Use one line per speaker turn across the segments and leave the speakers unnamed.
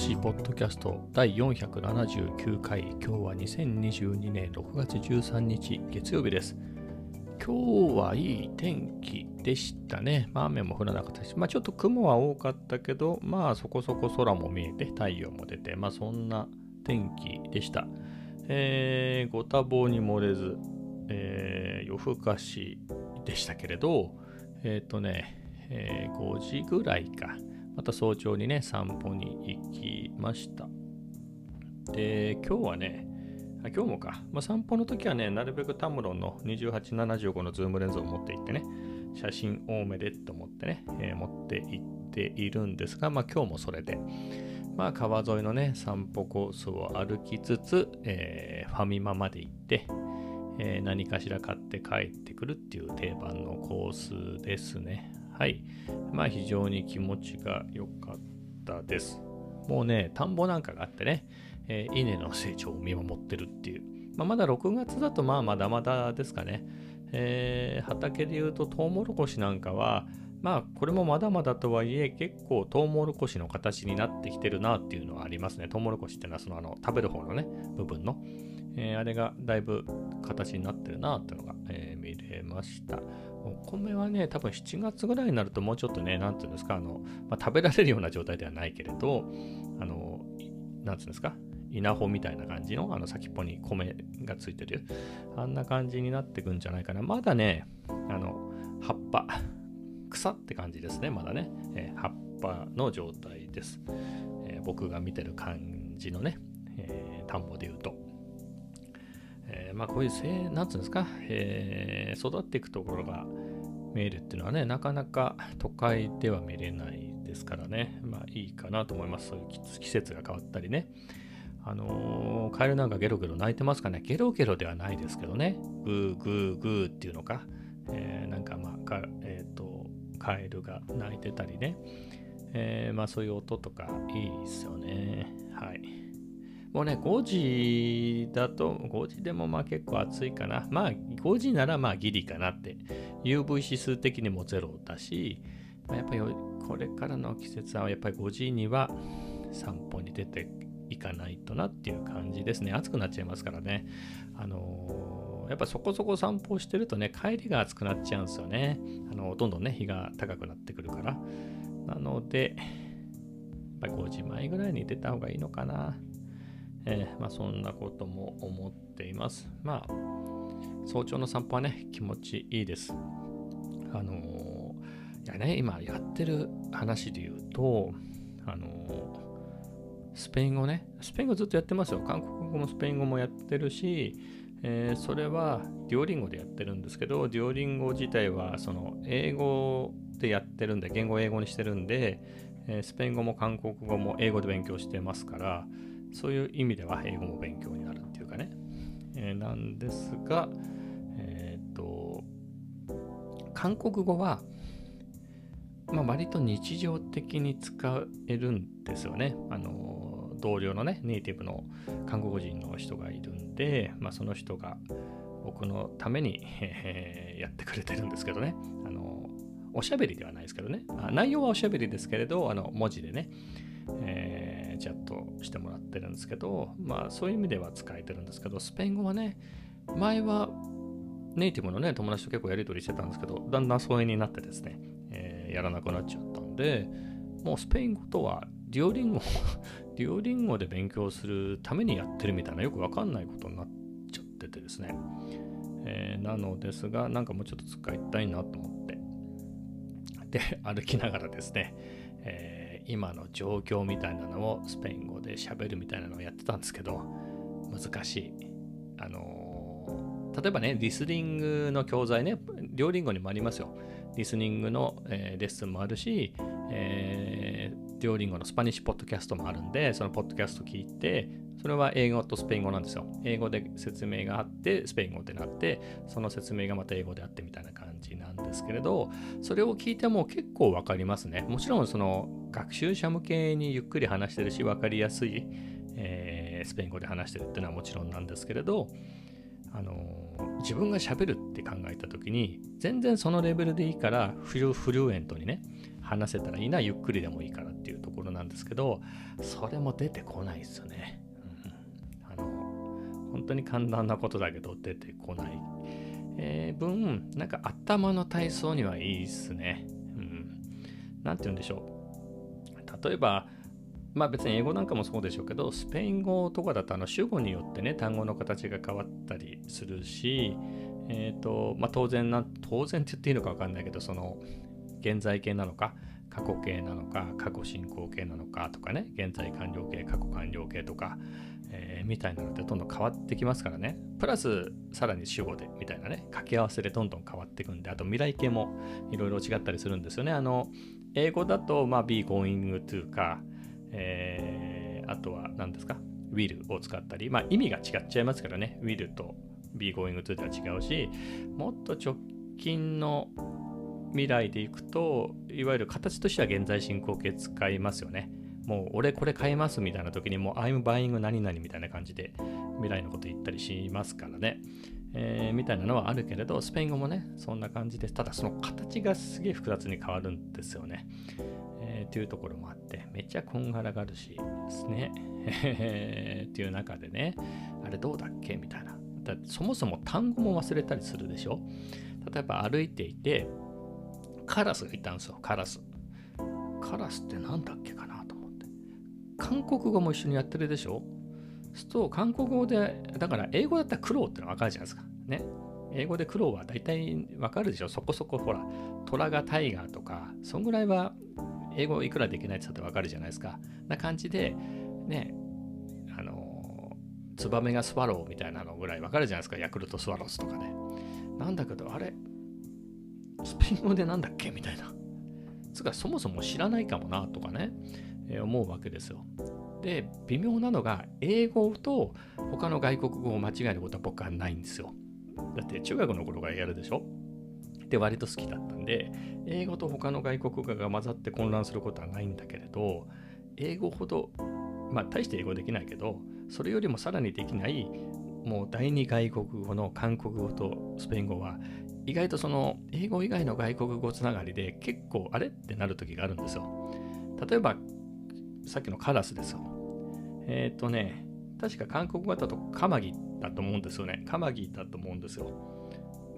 しポッドキャスト第479回今日は2022年6月13日月曜日です今日はいい天気でしたね。まあ、雨も降らなかったし、まあ、ちょっと雲は多かったけど、まあそこそこ空も見えて太陽も出て、まあそんな天気でした。えー、ご多忙に漏れず、えー、夜更かしでしたけれど、えっ、ー、とね、えー、5時ぐらいか、また早朝にね、散歩に行きました。で、今日はね、あ今日もか、まあ、散歩の時はね、なるべくタムロンの2875のズームレンズを持って行ってね、写真多めでと思ってね、えー、持って行っているんですが、まあ今日もそれで、まあ川沿いのね、散歩コースを歩きつつ、えー、ファミマまで行って、えー、何かしら買って帰ってくるっていう定番のコースですね。はい。まあ非常に気持ちが良かったです。もうね、田んぼなんかがあってね、えー、稲の成長を見守ってるっていう。まあ、まだ6月だとまあまだまだですかね。えー、畑でいうとトウモロコシなんかは、まあこれもまだまだとはいえ結構トウモロコシの形になってきてるなっていうのはありますね。トウモロコシっていうのはそのあの食べる方のね部分の、えー、あれがだいぶ形になってるなっていうのが、えー、見れました。お米はね、多分7月ぐらいになるともうちょっとね、なんていうんですか、あの、まあ、食べられるような状態ではないけれど、あの、なんていうんですか、稲穂みたいな感じの、あの先っぽに米がついてる、あんな感じになってくんじゃないかな。まだね、あの、葉っぱ、草って感じですね、まだね。えー、葉っぱの状態です。えー、僕が見てる感じのね、えー、田んぼで言うと。えまあ、こういうせ、なんつうんですか、え育っていくところが見えるっていうのはね、なかなか都会では見れないですからね、まあいいかなと思います。そういう季節が変わったりね。あのー、カエルなんかゲロゲロ鳴いてますかねゲロゲロではないですけどね。グーグーグーっていうのか。えー、なんかまあ、かえっ、と、カエルが鳴いてたりね。えー、まあそういう音とかいいですよね。はい。もうね、5時だと、5時でもまあ結構暑いかな。まあ5時ならまあギリかなって。UV 指数的にもゼロだし、まあ、やっぱりこれからの季節はやっぱり5時には散歩に出ていかないとなっていう感じですね。暑くなっちゃいますからね。あのー、やっぱそこそこ散歩してるとね、帰りが暑くなっちゃうんですよね。あのどんどんね、日が高くなってくるから。なので、やっぱり5時前ぐらいに出た方がいいのかな。えー、まあ、そんなことも思っています。まあ、早朝の散歩はね、気持ちいいです。あのー、いやね、今やってる話で言うと、あのースペイン語ね、スペイン語ずっとやってますよ。韓国語もスペイン語もやってるし、えー、それはデュオリンゴでやってるんですけど、デュオリンゴ自体はその英語でやってるんで、言語を英語にしてるんで、えー、スペイン語も韓国語も英語で勉強してますから、そういう意味では英語も勉強になるっていうかね。えー、なんですが、えっ、と、韓国語は、まあ、割と日常的に使えるんですよね。あの同僚のね、ネイティブの韓国人の人がいるんで、まあ、その人が僕のために、えー、やってくれてるんですけどね。あの、おしゃべりではないですけどね。内容はおしゃべりですけれど、あの文字でね、えー、チャットしてもらってるんですけど、まあそういう意味では使えてるんですけど、スペイン語はね、前はネイティブのね、友達と結構やり取りしてたんですけど、だんだん疎遠になってですね、えー、やらなくなっちゃったんで、もうスペイン語とはデュオリンゴ、デュオリンゴで勉強するためにやってるみたいなよくわかんないことになっちゃっててですね。えー、なのですが、なんかもうちょっと使いたいなと思って。で、歩きながらですね、えー、今の状況みたいなのをスペイン語で喋るみたいなのをやってたんですけど、難しい。あの、例えばね、リスニングの教材ね、 Duolingo にもありますよ。リスニングの、えー、レッスンもあるし、えー、 Duolingo の Spanish Podcast もあるんで、そのポッドキャスト聞いて、それは英語とスペイン語なんですよ。英語で説明があって、スペイン語でなって、その説明がまた英語であってみたいな感じなんですけれど、それを聞いても結構わかりますね。もちろんその学習者向けにゆっくり話してるし、わかりやすい、えー、スペイン語で話してるっていうのはもちろんなんですけれど、あの自分がしゃべるって考えた時に全然そのレベルでいいからフルフルエントにね話せたらいいなゆっくりでもいいからっていうところなんですけど、それも出てこないですよね。うん、あの本当に簡単なことだけど出てこない。えー、分、なんか頭の体操にはいいっすね。うん。なんて言うんでしょう。例えば、まあ別に英語なんかもそうでしょうけど、スペイン語とかだとあの主語によってね、単語の形が変わったりするし、えっ、ー、と、まあ当然な、当然って言っていいのか分かんないけど、その、現在形なのか、過去形なのか、過去進行形なのかとかね、現在完了形、過去完了形とか、えー、みたいなのでどんどん変わってきますからね。プラス、さらに主語でみたいなね、掛け合わせでどんどん変わっていくんで、あと未来形もいろいろ違ったりするんですよね。あの、英語だと、まあ、be going to か、えー、あとは何ですか？will を使ったり、まあ意味が違っちゃいますからね、will と be going to では違うし、もっと直近の未来でいくと、いわゆる形としては現在進行形使いますよね。もう俺これ買いますみたいな時にもう I'm buying 何々みたいな感じで未来のこと言ったりしますからね。えー、みたいなのはあるけれど、スペイン語もね、そんな感じです。ただその形がすげえ複雑に変わるんですよね。えー、というところもあって、めっちゃこんがらがるしですね。っていう中でね、あれどうだっけ？みたいな。だそもそも単語も忘れたりするでしょ？例えば歩いていて、カラスがいたんですよ、カラス。カラスって何だっけかな？韓国語も一緒にやってるでしょ？すると、韓国語で、だから英語だったら苦労ってのわかるじゃないですか。ね。英語で苦労は大体わかるでしょ？そこそこほら、虎がタイガーとか、そんぐらいは英語いくらできないって言ったってわかるじゃないですか。な感じで、ね、あの、ツバメがスワローみたいなのぐらいわかるじゃないですか。ヤクルトスワローズとかね。なんだけど、あれ、スペイン語でなんだっけ？みたいな。つか、そもそも知らないかもなとかね、思うわけですよ。で、微妙なのが、英語と他の外国語を間違えることは僕はないんですよ。だって中学の頃からやるでしょ？で、割と好きだったんで、英語と他の外国語が混ざって混乱することはないんだけれど、英語ほど、まあ大して英語できないけど、それよりもさらにできない、もう第二外国語の韓国語とスペイン語は、意外とその英語以外の外国語つながりで結構あれ？ってなる時があるんですよ。例えば、さっきのカラスですよ。えっ、ー、とね、確か韓国語だとカマギだと思うんですよね。カマギだと思うんですよ。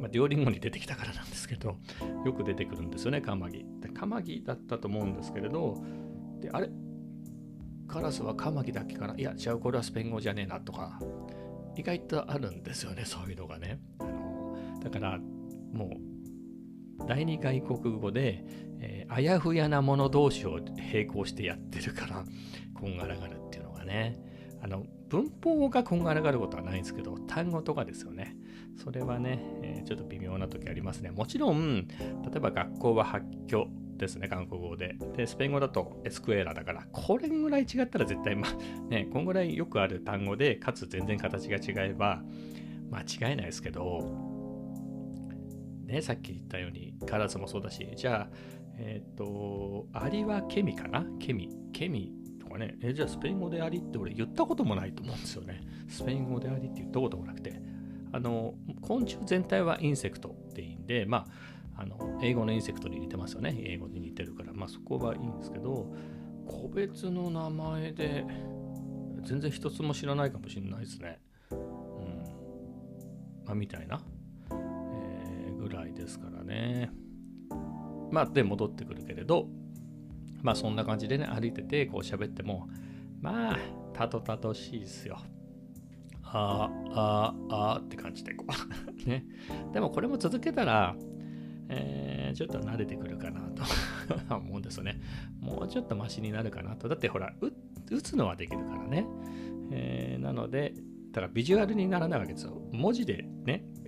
まあ、両リンゴに出てきたからなんですけど、よく出てくるんですよね、カマギ。でカマギだったと思うんですけれど、で、あれ？カラスはカマギだっけかな？いや、違う、これはスペイン語じゃねえなとか、意外とあるんですよね、そういうのがね。あのだから、もう、第二外国語で、えー、あやふやなもの同士を並行してやってるから、こんがらがるっていうのがね。あの、文法がこんがらがることはないんですけど、単語とかですよね。それはね、えー、ちょっと微妙な時ありますね。もちろん、例えば学校は発狂ですね、韓国語で。で、スペイン語だとエスクエラだから、これぐらい違ったら絶対、まあ、ね、こんぐらいよくある単語で、かつ全然形が違えば、間違いないですけど、ね、さっき言ったように、カラスもそうだし、じゃあ、えっ、ー、と、アリはケミかな？ケミ。ケミとかね、え、じゃあスペイン語でありって俺言ったこともないと思うんですよね。スペイン語でありって言ったこともなくて。あの、昆虫全体は insecto っていいんで、まあ、あの、英語の insect に似てますよね。英語に似てるから、まあそこはいいんですけど、個別の名前で全然一つも知らないかもしれないですね。うん。まあ、みたいな、らいですからね。まあ、で戻ってくるけれど、まあそんな感じでね、歩いてて、こう喋っても、まあ、たどたどしいですよ。あー、あー、あーって感じで、こう ね。でもこれも続けたら、えー、ちょっと慣れてくるかなと 思うんですよね。もうちょっとマシになるかなと。だってほら、打つのはできるからね。えー、なので、だからビジュアルにならないわけですよ。文字で、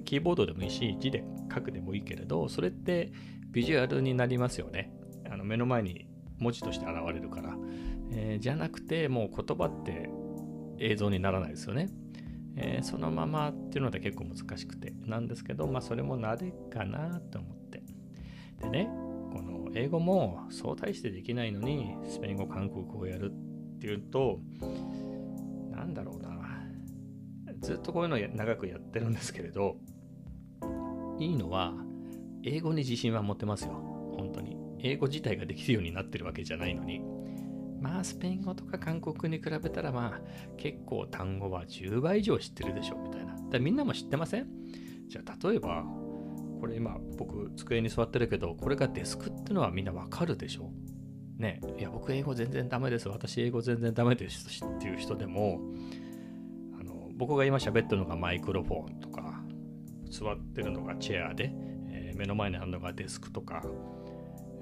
キーボードでもいいし、字で書くでもいいけれど、それってビジュアルになりますよね。あの目の前に文字として現れるから、えー、じゃなくてもう言葉って映像にならないですよね、えー、そのままっていうので結構難しくて。なんですけどまあそれも慣れかなと思って。でねこの英語もそう大してできないのにスペイン語韓国語をやるっていうとなんだろうな。ずっとこういうの長くやってるんですけれどいいのは英語に自信は持てますよ。本当に。英語自体ができるようになってるわけじゃないのに、まあスペイン語とか韓国に比べたらまあ結構単語は10倍以上知ってるでしょみたいな。だみんなも知ってません？じゃあ例えばこれ今僕机に座ってるけどこれがデスクってのはみんなわかるでしょ？ね。いや僕英語全然ダメです。私英語全然ダメです。っていう人でもあの僕が今喋ってるのがマイクロフォン。座ってるのがチェアで、えー、目の前にあるのがデスクとか、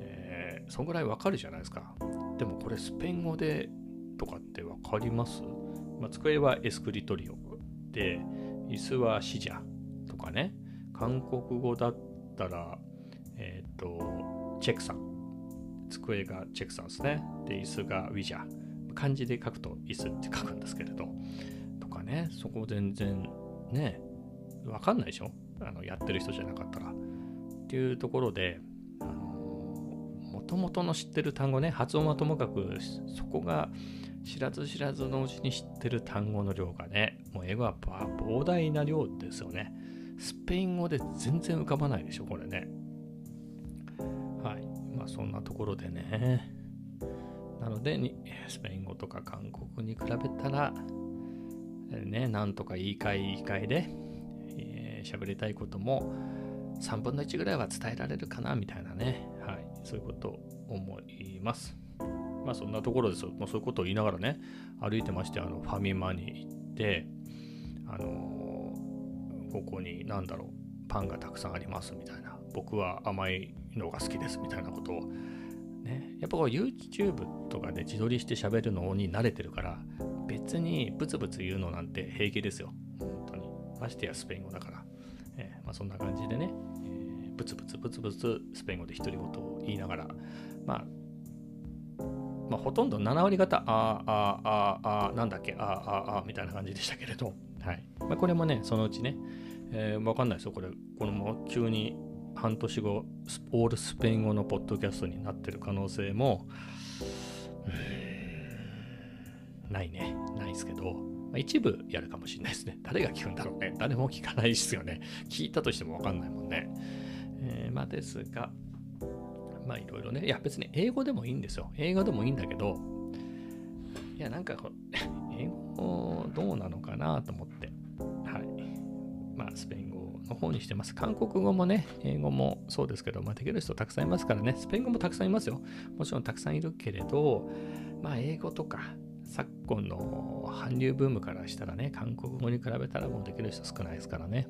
えー、そんぐらいわかるじゃないですかでもこれスペイン語でとかってわかります、まあ、机はエスクリトリオで椅子はシジャとかね韓国語だったらえっ、ー、とチェクさん机がチェックさんですね。で、椅子がウィジャ。漢字で書くと椅子って書くんですけれど。とかね、そこ全然ね、わかんないでしょ？あのやってる人じゃなかったら。っていうところで、もともとの知ってる単語ね、発音はともかく、そこが知らず知らずのうちに知ってる単語の量がね、もう英語は膨大な量ですよね。スペイン語で全然浮かばないでしょ、これね。はい。まあそんなところでね。なので、スペイン語とか韓国に比べたら、ね、なんとか言い換え言い換えで、えー、喋りたいことも3分の1ぐらいは伝えられるかなみたいなね。はい。そういうことを思います。まあそんなところですよ。もうそういうことを言いながらね、歩いてまして、あのファミマに行って、あのー、ここに何だろう、パンがたくさんありますみたいな。僕は甘いのが好きですみたいなことを、ね、やっぱこう YouTube とかで自撮りして喋るのに慣れてるから別にブツブツ言うのなんて平気ですよ本当にましてやスペイン語だから、あ、そんな感じでね、えー、ブツブツブツブツスペイン語で独り言を言いながらまあまあ、ほとんど7割方、ああ、ああ、あなんだっけ、ああ、ああ、みたいな感じでしたけれど、はい。まあ、これもね、そのうちね、えー、わかんないですよ、これ、このまま急に半年後オールスペイン語のポッドキャストになってる可能性もないね。ないですけど、まあ、一部やるかもしれないですね。誰が聞くんだろうね。誰も聞かないですよね。聞いたとしても分かんないもんね、えー、まあですがまあいろいろね。いや別に英語でもいいんですよ。英語でもいいんだけどいやなんか 英語どうなのかなと思って。はい。まあスペイン語の方にしてます。韓国語もね、英語もそうですけど、まあ、できる人たくさんいますからね、スペイン語もたくさんいますよ。もちろんたくさんいるけれど、まあ、英語とか、昨今の韓流ブームからしたらね、韓国語に比べたらもうできる人少ないですからね。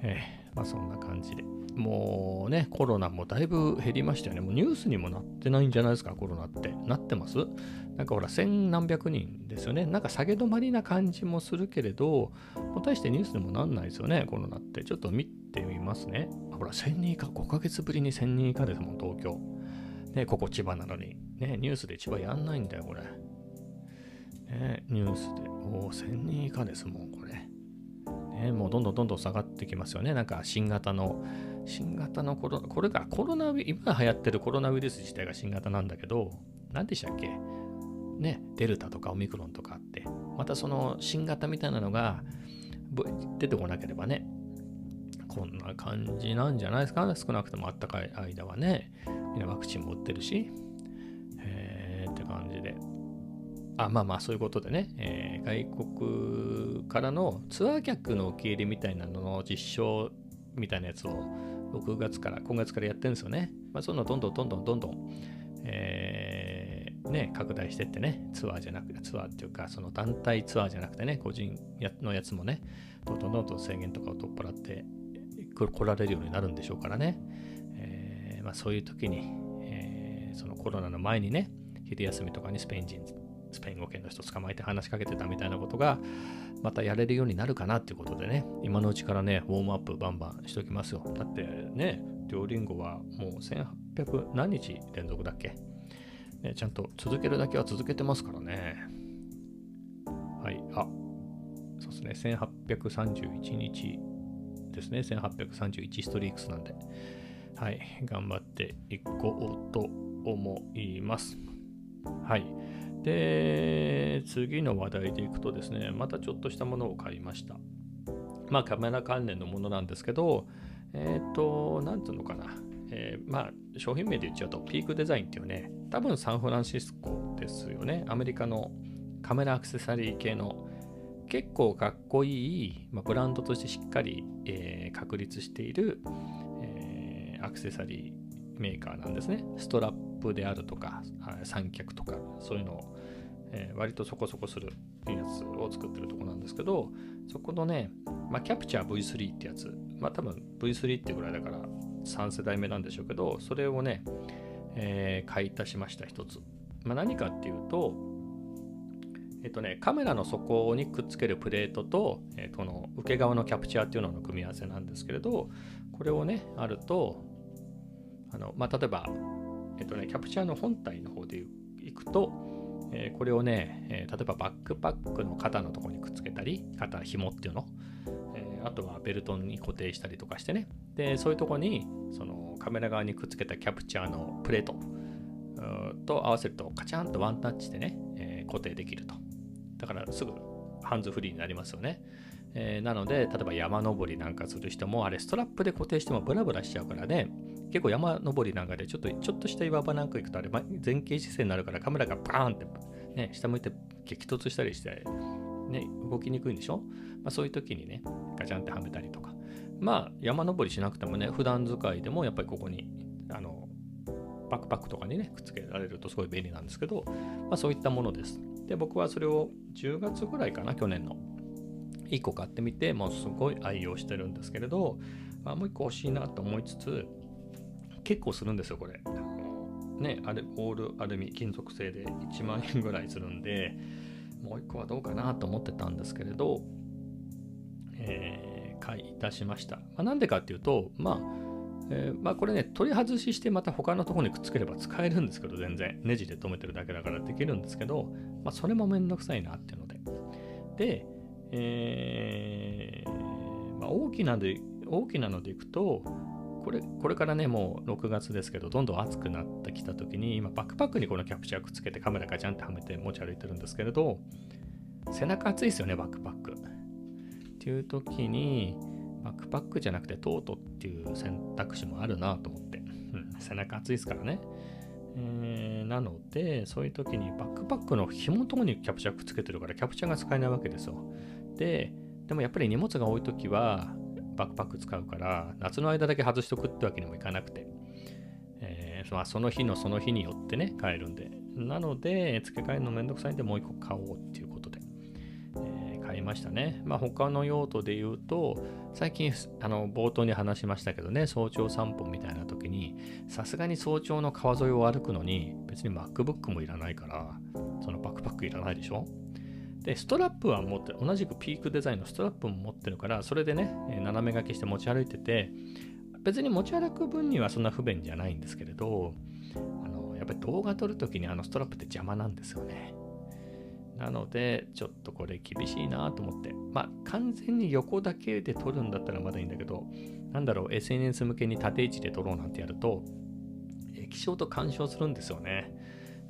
えー、まあそんな感じで。もうね、コロナもだいぶ減りましたよね。もうニュースにもなってないんじゃないですか、コロナって。なってます？なんかほら、千何百人ですよね。なんか下げ止まりな感じもするけれど、もう大してニュースでもなんないですよね、コロナって。ちょっと見てみますね。ほら、1000人以下、5ヶ月ぶりに1000人以下ですもん、東京。ね、ここ千葉なのに。ね、ニュースで千葉やんないんだよ、これ。ね、ニュースで。おお、1000人以下ですもん、これ。ね、もうどんどんどんどん下がってきますよね。なんか新型の新型のコロナ、これがコロナウイルス今流行ってるコロナウイルス自体が新型なんだけど、何でしたっけ？ね、デルタとかオミクロンとかあって、またその新型みたいなのが出てこなければね、こんな感じなんじゃないですか？少なくともあったかい間はね、みんなワクチンも打ってるし、えーって感じで。あ、まあまあそういうことでね、えー、外国からのツアー客の受け入れみたいなのの実証みたいなやつを6月から今月からやってるんですよね。まあ、そういうのどんどんどんどんどんどん、えー、ね、拡大してってね、ツアーじゃなくて、ツアーっていうか、その団体ツアーじゃなくてね、個人のやつもね、どんどんどんどん制限とかを取っ払って来られるようになるんでしょうからね。えー、まあ、そういう時に、えー、そのコロナの前にね、昼休みとかにスペイン人、スペイン語圏の人捕まえて話しかけてたみたいなことが、またやれるようになるかなっていうことでね、今のうちからね、ウォームアップバンバンしときますよ。だってね、両リンゴはもう1800何日連続だっけ、ね、ちゃんと続けるだけは続けてますからね。はい、あ、そうですね、1831日ですね、1831ストリークスなんで、はい、頑張っていこうと思います。はい。で、次の話題でいくとですね、またちょっとしたものを買いました。まあ、カメラ関連のものなんですけど、えっ、ー、と、なんていうのかな。えー、まあ、商品名で言っちゃうと、ピークデザインっていうね、多分サンフランシスコですよね。アメリカのカメラアクセサリー系の結構かっこいい、まあ、ブランドとしてしっかり、えー、確立している、えー、アクセサリーメーカーなんですね。ストラップであるとか、三脚とか、そういうのを、え、割とそこそこするやつを作ってるとこなんですけど、そこのね、まあ、キャプチャー V3 ってやつ、まあ多分 V3 ってぐらいだから3世代目なんでしょうけど、それをね、えー、買い足しました、一つ。まあ、何かっていうと、えっとね、カメラの底にくっつけるプレートと、えー、この受け側のキャプチャーっていうのの組み合わせなんですけれど、これをね、あると、あのまあ、例えば、えっとね、キャプチャーの本体の方でいくと、えー、これをね、えー、例えばバックパックの肩のとこにくっつけたり、肩紐っていうの、えー、あとはベルトに固定したりとかしてね、で、そういうとこにそのカメラ側にくっつけたキャプチャーのプレートと合わせるとカチャンとワンタッチでね、え固定できると。だからすぐハンズフリーになりますよね。え、なので、例えば山登りなんかする人も、あれストラップで固定してもブラブラしちゃうからね、結構山登りなんかでちょっとちょっとした岩場なんか行くとあれ前傾姿勢になるからカメラがバーンって、ね、下向いて激突したりして、ね、動きにくいんでしょ、まあ、そういう時にね、ガチャンってはめたりとか。まあ山登りしなくてもね、普段使いでもやっぱりここにあのバックパックとかにね、くっつけられるとすごい便利なんですけど、まあそういったものです。で、僕はそれを10月ぐらいかな、去年の。1個買ってみて、もうすごい愛用してるんですけれど、まあ、もう1個欲しいなと思いつつ、結構するんですよ、これ。ね、あれオールアルミ金属製で1万円ぐらいするんで、もう1個はどうかなと思ってたんですけれど、えー、買いいたしました。まあ、なんでかっていうと、まあ、えー、まあこれね、取り外ししてまた他のところにくっつければ使えるんですけど、全然。ネジで留めてるだけだからできるんですけど、まあそれもめんどくさいなっていうので。で、えー、まあ大きなで、大きなのでいくと、これこれからね、もう6月ですけど、どんどん暑くなってきたときに、今、バックパックにこのキャプチャーくっつけてカメラガチャンってはめて持ち歩いてるんですけれど、背中熱いですよね、バックパック。っていう時に、バックパックじゃなくてトートっていう選択肢もあるなと思って、うん、背中熱いですからね。えー、なので、そういう時にバックパックの紐ところにキャプチャーくっつけてるからキャプチャーが使えないわけですよ。で、でもやっぱり荷物が多い時はバックパック使うから夏の間だけ外しとくってわけにもいかなくて、えー、まあ、その日のその日によってね、買えるんで。なので、付け替えるのめんどくさいんでもう一個買おうっていうことで、えー、買いましたね。まあ他の用途で言うと、最近あの冒頭に話しましたけどね早朝散歩みたいな時にさすがに早朝の川沿いを歩くのに別に MacBook もいらないからそのバックパックいらないでしょ？でストラップは持って同じくピークデザインのストラップも持ってるからそれでね斜め掛けして持ち歩いてて別に持ち歩く分にはそんな不便じゃないんですけれどあのやっぱり動画撮るときにあのストラップって邪魔なんですよねなので、ちょっとこれ厳しいなと思って。まあ、完全に横だけで撮るんだったらまだいいんだけど、なんだろう、SNS 向けに縦位置で撮ろうなんてやると、液晶と干渉するんですよね。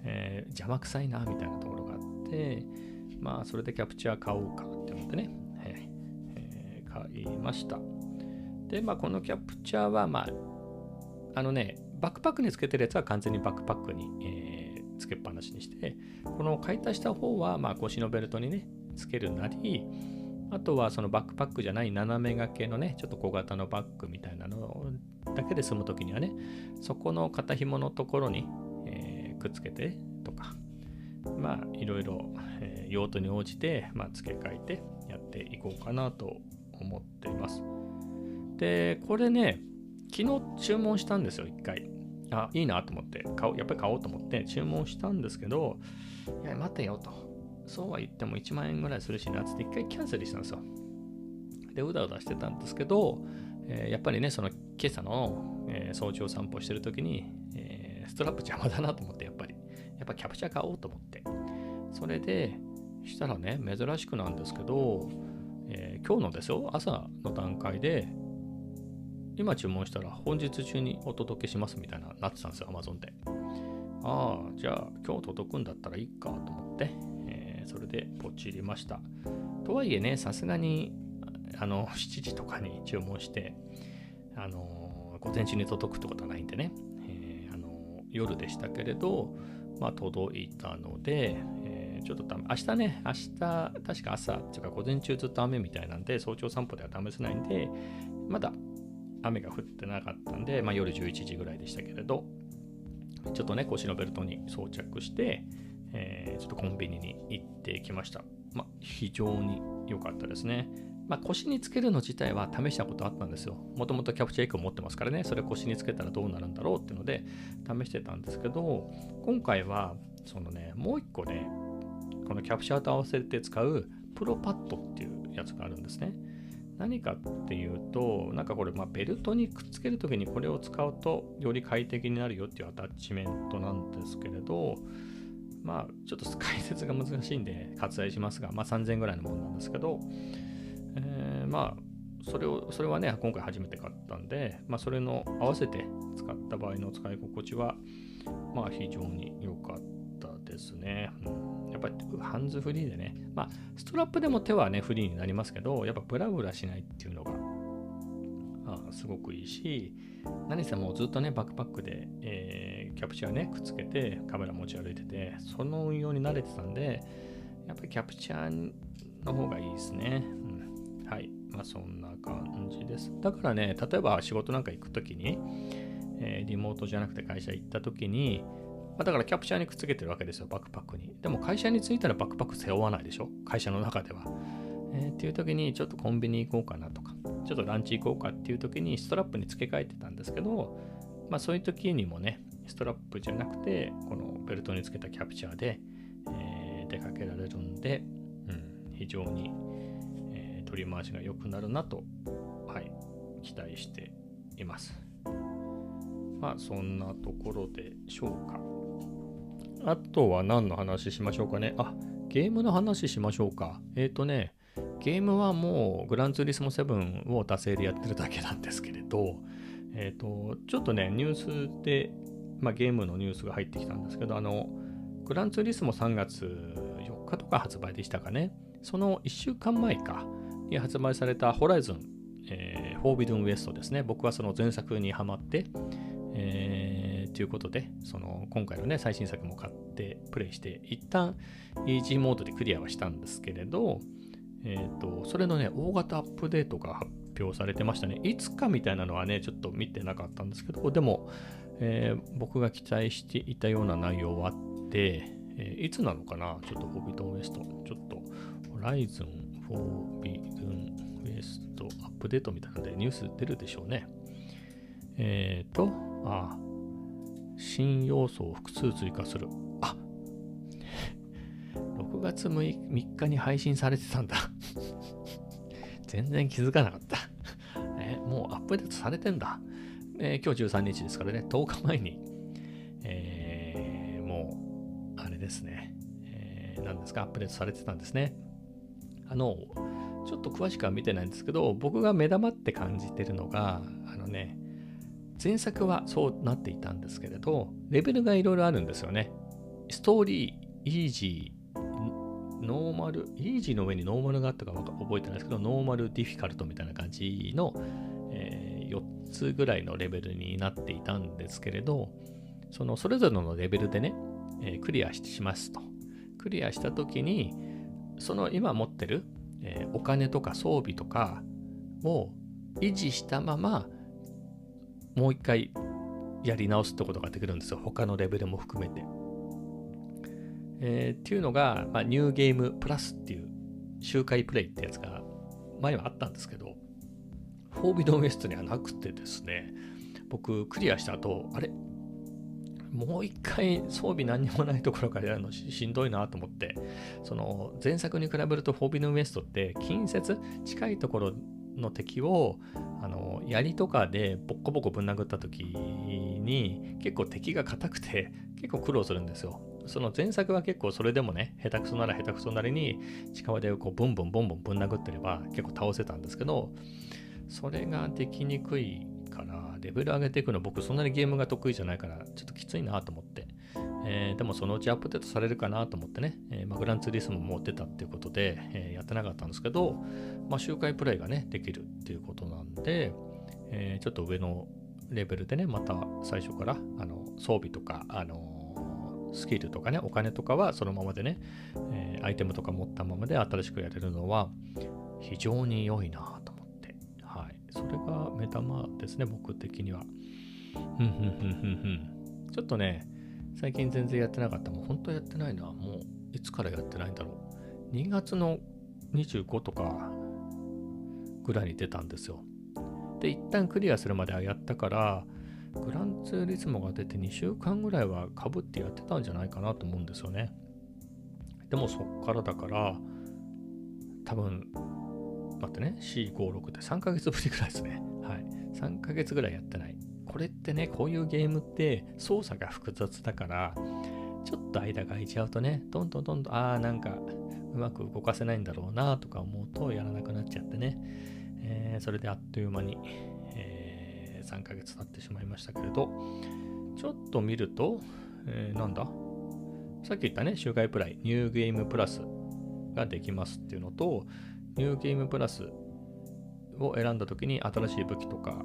えー、邪魔くさいな、みたいなところがあって、まあ、それでキャプチャー買おうかって思ってね、えー、買いました。で、まあ、このキャプチャーは、まあ、あのね、バックパックにつけてるやつは完全にバックパックに、えーつけっぱなしにして、この買い足した方は、まあ、腰のベルトにね、つけるなり、あとはそのバックパックじゃない斜め掛けのね、ちょっと小型のバッグみたいなのだけで済むときにはね、そこの肩紐のところに、えー、くっつけてとか、まあいろいろ、え、用途に応じて、まあ、付け替えてやっていこうかなと思っています。で、これね、昨日注文したんですよ、一回。あ、いいなと思って、買う、やっぱり買おうと思って注文したんですけど、いや、待てよと。そうは言っても1万円ぐらいするしな、つって一回キャンセルしたんですよ。で、うだうだしてたんですけど、えー、やっぱりね、その今朝の、えー、早朝散歩してる時に、えー、ストラップ邪魔だなと思って、やっぱり。やっぱキャプチャー買おうと思って。それで、したらね、珍しくなんですけど、え今日のですよ、朝の段階で、今注文したら本日中にお届けしますみたいななってたんですよ、Amazon で。ああ、じゃあ今日届くんだったらいいかと思って、えー、それでポチりました。とはいえね、さすがにあの7時とかに注文して、あの午前中に届くってことはないんでね、えー、あの夜でしたけれど、まあ、届いたので、ちょっと明日ね、明日、確か朝、っていうか午前中ずっと雨みたいなんで、早朝散歩では試せないんで、まだ雨が降ってなかったんで、まあ、夜11時ぐらいでしたけれど、ちょっとね、腰のベルトに装着して、えー、ちょっとコンビニに行ってきました。まあ、非常に良かったですね。まあ、腰につけるの自体は試したことあったんですよ。もともとキャプチャーエッグを持ってますからね、それ腰につけたらどうなるんだろうっていうので試してたんですけど、今回は、そのね、もう一個ね、このキャプチャーと合わせて使うプロパッドっていうやつがあるんですね。何かっていうと、なんかこれ、まあ、ベルトにくっつけるときにこれを使うとより快適になるよっていうアタッチメントなんですけれど、まあ、ちょっと解説が難しいんで割愛しますが、まあ、3000円ぐらいのものなんですけど、えー、まあ、それを、それはね、今回初めて買ったんで、まあ、それの合わせて使った場合の使い心地は、まあ、非常に良かったですね。うん、やっぱハンズフリーでね、まあ、ストラップでも手はね、フリーになりますけど、やっぱブラブラしないっていうのが、あすごくいいし、何せもうずっとね、バックパックで、えー、キャプチャーね、くっつけてカメラ持ち歩いてて、その運用に慣れてたんで、やっぱりキャプチャーの方がいいですね。うん、はい。まあそんな感じです。だからね、例えば仕事なんか行くときに、えー、リモートじゃなくて会社行ったときに、まあ、だからキャプチャーにくっつけてるわけですよ、バックパックに。でも会社に着いたらバックパック背負わないでしょ？会社の中では。えー、っていう時にちょっとコンビニ行こうかなとか、ちょっとランチ行こうかっていう時にストラップに付け替えてたんですけど、まあそういう時にもね、ストラップじゃなくて、このベルトにつけたキャプチャーで、えー、出かけられるんで、うん、非常に、えー、取り回しが良くなるなと、はい、期待しています。まあそんなところでしょうか。あとは何の話しましょうかね。あ、ゲームの話しましょうか。えっ、ー、とね、ゲームはもうグランツーリスモ7を惰性でやってるだけなんですけれど、えっ、ー、と、ちょっとね、ニュースで、まあ、ゲームのニュースが入ってきたんですけど、あの、グランツーリスモ3月4日とか発売でしたかね。その1週間前かに発売されたホライズン、えー、フォービドゥンウエストですね。僕はその前作にハマって、ということで、その今回のね、最新作も買ってプレイして、一旦イージーモードでクリアはしたんですけれど、えっ、ー、と、それのね、大型アップデートが発表されてましたね。いつかみたいなのはね、ちょっと見てなかったんですけど、でも、えー、僕が期待していたような内容はあって、えー、いつなのかな？ちょっとフォービドンウエスト。ちょっと、ホライズンフォービドンウエストアップデートみたいなのでニュース出るでしょうね。えっ、ー、と、あ、新要素を複数追加する。あ6月 6, 3日に配信されてたんだ 全然気づかなかったえもうアップデートされてんだ。えー、今日13日ですからね、10日前に、えー、もう、あれですね、えー、何ですか、アップデートされてたんですね。あの、ちょっと詳しくは見てないんですけど、僕が目玉って感じてるのが、あのね、前作はそうなっていたんですけれど、レベルがいろいろあるんですよね。ストーリー、イージー、ノーマル、イージーの上にノーマルがあったか覚えてないですけど、ノーマル、 difficult みたいな感じの、えー、4つぐらいのレベルになっていたんですけれど、そのそれぞれのレベルでね、えー、クリアしますと。クリアしたときに、その今持ってる、えー、お金とか装備とかを維持したまま、もう一回やり直すってことができるんですよ。他のレベルも含めて。えー、っていうのが、まあ、ニューゲームプラスっていう周回プレイってやつが前はあったんですけど、フォービドウエストにはなくてですね、僕クリアした後、あれ？もう一回装備何にもないところからやるのしんどいなと思って、その前作に比べるとフォービドウエストって近接、近いところの敵をあの槍とかでボッコボコぶん殴った時に結構敵が硬くて結構苦労するんですよ。その前作は結構それでもね、下手くそなら下手くそなりに近場でこうブンブンボンボンぶん殴ってれば結構倒せたんですけど、それができにくいから、レベル上げていくの僕そんなにゲームが得意じゃないから、ちょっときついなと思って。えー、でもそのうちアップデートされるかなと思ってね、えー、まあ、グランツーリスモも出たっていうことで、えー、やってなかったんですけど、まあ、周回プレイがね、できるっていうことなんで、えちょっと上のレベルでね、また最初からあの装備とか、あのスキルとかね、お金とかはそのままでね、え、アイテムとか持ったままで新しくやれるのは非常に良いなと思って、はい。それが目玉ですね、僕的には。ふんふんふんふんふん。ちょっとね、最近全然やってなかった。もう本当やってないのはもういつからやってないんだろう。2月の25とかぐらいに出たんですよ。で、一旦クリアするまではやったから、グランツーリスモが出て2週間ぐらいはかぶってやってたんじゃないかなと思うんですよね。でもそっからだから、多分、待ってね、456って3ヶ月ぶりぐらいですね。はい。3ヶ月ぐらいやってない。これってね、こういうゲームって操作が複雑だから、ちょっと間が空いちゃうとね、どんどんどんどん、ああ、なんかうまく動かせないんだろうなとか思うとやらなくなっちゃってね。えー、それであっという間に、えー、3ヶ月経ってしまいましたけれど、ちょっと見ると、えー、なんだ？さっき言ったね、周回プライ、ニューゲームプラスができますっていうのと、ニューゲームプラスを選んだ時に新しい武器とか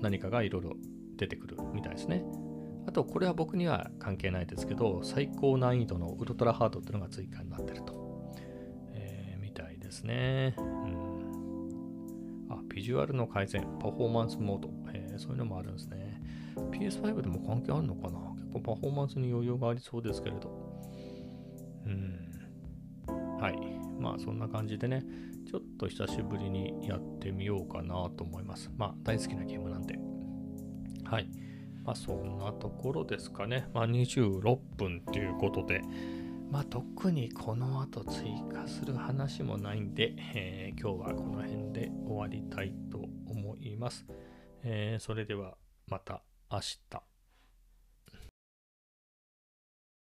何かがいろいろ出てくるみたいですね。あと、これは僕には関係ないですけど、最高難易度のウルトラハードっていうのが追加になってると。えー、みたいですね。うんあ、ビジュアルの改善、パフォーマンスモード、えー、そういうのもあるんですね。PS5 でも関係あるのかな？結構パフォーマンスに余裕がありそうですけれど。うん。はい。まあそんな感じでね、ちょっと久しぶりにやってみようかなと思います。まあ大好きなゲームなんで。はい。まあそんなところですかね。まあ26分ということで、まあ、特にこの後追加する話もないんで、えー、今日はこの辺で終わりたいと思います。えー、それではまた明日。